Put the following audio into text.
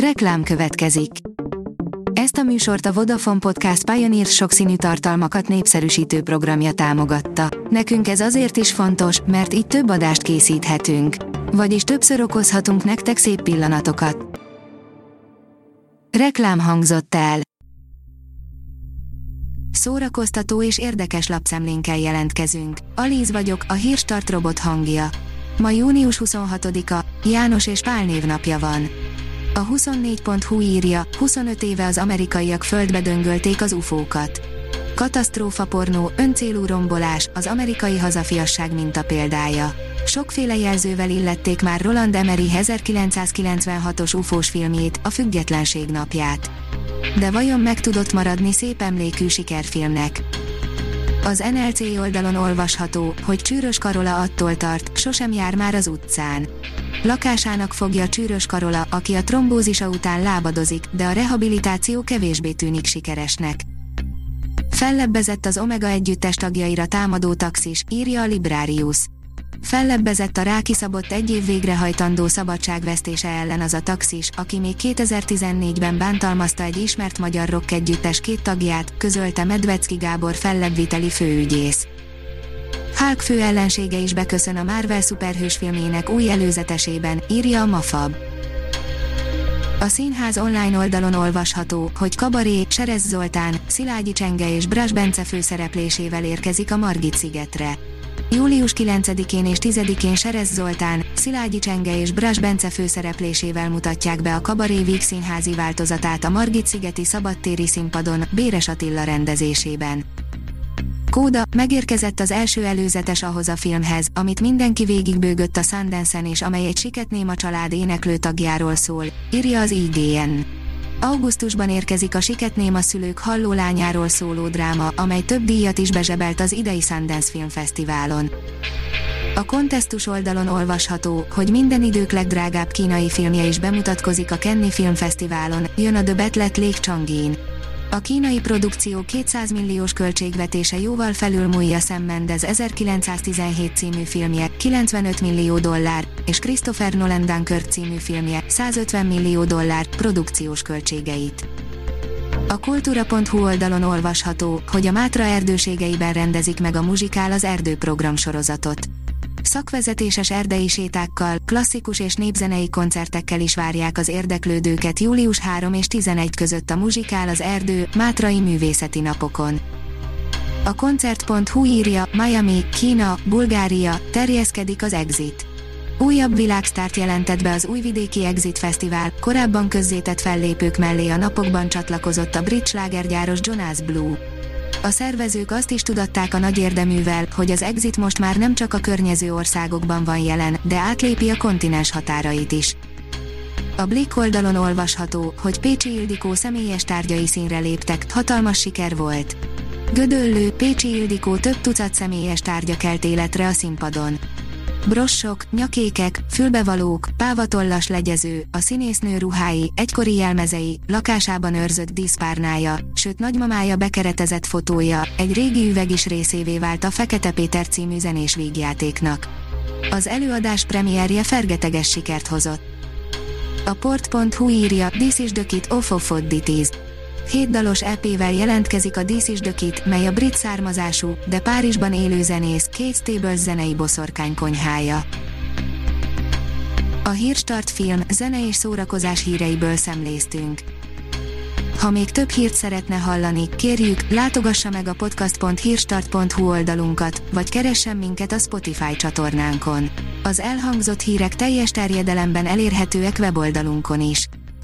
Reklám következik. Ezt a műsort a Vodafone Podcast Pioneer sokszínű tartalmakat népszerűsítő programja támogatta. Nekünk ez azért is fontos, mert így több adást készíthetünk. Vagyis többször okozhatunk nektek szép pillanatokat. Reklám hangzott el. Szórakoztató és érdekes lapszemlénkkel jelentkezünk. Alíz vagyok, a hírstart robot hangja. Ma június 26-a, János és Pál névnapja van. A 24.hu írja, 25 éve az amerikaiak földbe döngölték az ufókat. Katasztrófa pornó, öncélú rombolás, az amerikai hazafiasság minta példája. Sokféle jelzővel illették már Roland Emery 1996-os ufós filmjét, a Függetlenség napját. De vajon meg tudott maradni szép emlékű sikerfilmnek? Az NLC oldalon olvasható, hogy Csűrös Karola attól tart, sosem jár már az utcán. Lakásának fogja Csűrös Karola, aki a trombózisa után lábadozik, de a rehabilitáció kevésbé tűnik sikeresnek. Fellebbezett az Omega együttes tagjaira támadó taxis, írja a Librarius. Fellebbezett a rákiszabott egy év végrehajtandó szabadságvesztése ellen az a taxis, aki még 2014-ben bántalmazta egy ismert magyar rock együttes két tagját, közölte Medvecki Gábor fellebbviteli főügyész. Hulk fő ellensége is beköszön a Marvel szuperhős filmjének új előzetesében, írja a Mafab. A színház online oldalon olvasható, hogy Kabaré, Serez Zoltán, Szilágyi Csenge és Bras Bence főszereplésével érkezik a Margit szigetre. Július 9-én és 10-én Serez Zoltán, Szilágyi Csenge és Bras Bence főszereplésével mutatják be a Kabaré Víg színházi változatát a Margit-szigeti szabadtéri színpadon, Béres Attila rendezésében. Kóda, megérkezett az első előzetes ahhoz a filmhez, amit mindenki végigbőgött a sundance és amely egy siketnéma család éneklő tagjáról szól, írja az IGN. Augusztusban érkezik a Siketnéma szülők halló lányáról szóló dráma, amely több díjat is bezsebelt az idei Sundance Filmfesztiválon. A kontesztus oldalon olvasható, hogy minden idők legdrágább kínai filmje is bemutatkozik a Kenny Filmfesztiválon, jön a The Betlet Lake Changin. A kínai produkció 200 milliós költségvetése jóval felülmúlja Sam Mendes 1917 című filmje, 95 millió dollár, és Christopher Nolan Dunkirk című filmje, 150 millió dollár, produkciós költségeit. A kultúra.hu oldalon olvasható, hogy a Mátra erdőségeiben rendezik meg a muzsikál az erdőprogram sorozatot szakvezetéses erdei sétákkal, klasszikus és népzenei koncertekkel is várják az érdeklődőket július 3 és 11 között a Muzsikál az Erdő, Mátrai Művészeti Napokon. A koncert.hu írja, Miami, Kína, Bulgária, terjeszkedik az Exit. Újabb világsztárt jelentett be az újvidéki Exit Fesztivál, korábban közzétett fellépők mellé a napokban csatlakozott a brit slágergyáros Jonas Blue. A szervezők azt is tudatták a nagy érdeművel, hogy az Exit most már nem csak a környező országokban van jelen, de átlépi a kontinens határait is. A Blick oldalon olvasható, hogy Pécsi Ildikó személyes tárgyai színre léptek, hatalmas siker volt. Gödöllő, Pécsi Ildikó több tucat személyes tárgya kelt életre a színpadon brossok, nyakékek, fülbevalók, pávatollas legyező, a színésznő ruhái, egykori jelmezei, lakásában őrzött díszpárnája, sőt nagymamája bekeretezett fotója, egy régi üveg is részévé vált a Fekete Péter című zenés vígjátéknak. Az előadás premierje fergeteges sikert hozott. A port.hu írja, This is the kit of Hétdalos EP-vel jelentkezik a This is the Kid, mely a brit származású, de Párizsban élő zenész Kate Stables zenei boszorkány konyhája. A Hírstart film, zene és szórakozás híreiből szemléztünk. Ha még több hírt szeretne hallani, kérjük, látogassa meg a podcast.hírstart.hu oldalunkat, vagy keressen minket a Spotify csatornánkon. Az elhangzott hírek teljes terjedelemben elérhetőek weboldalunkon is.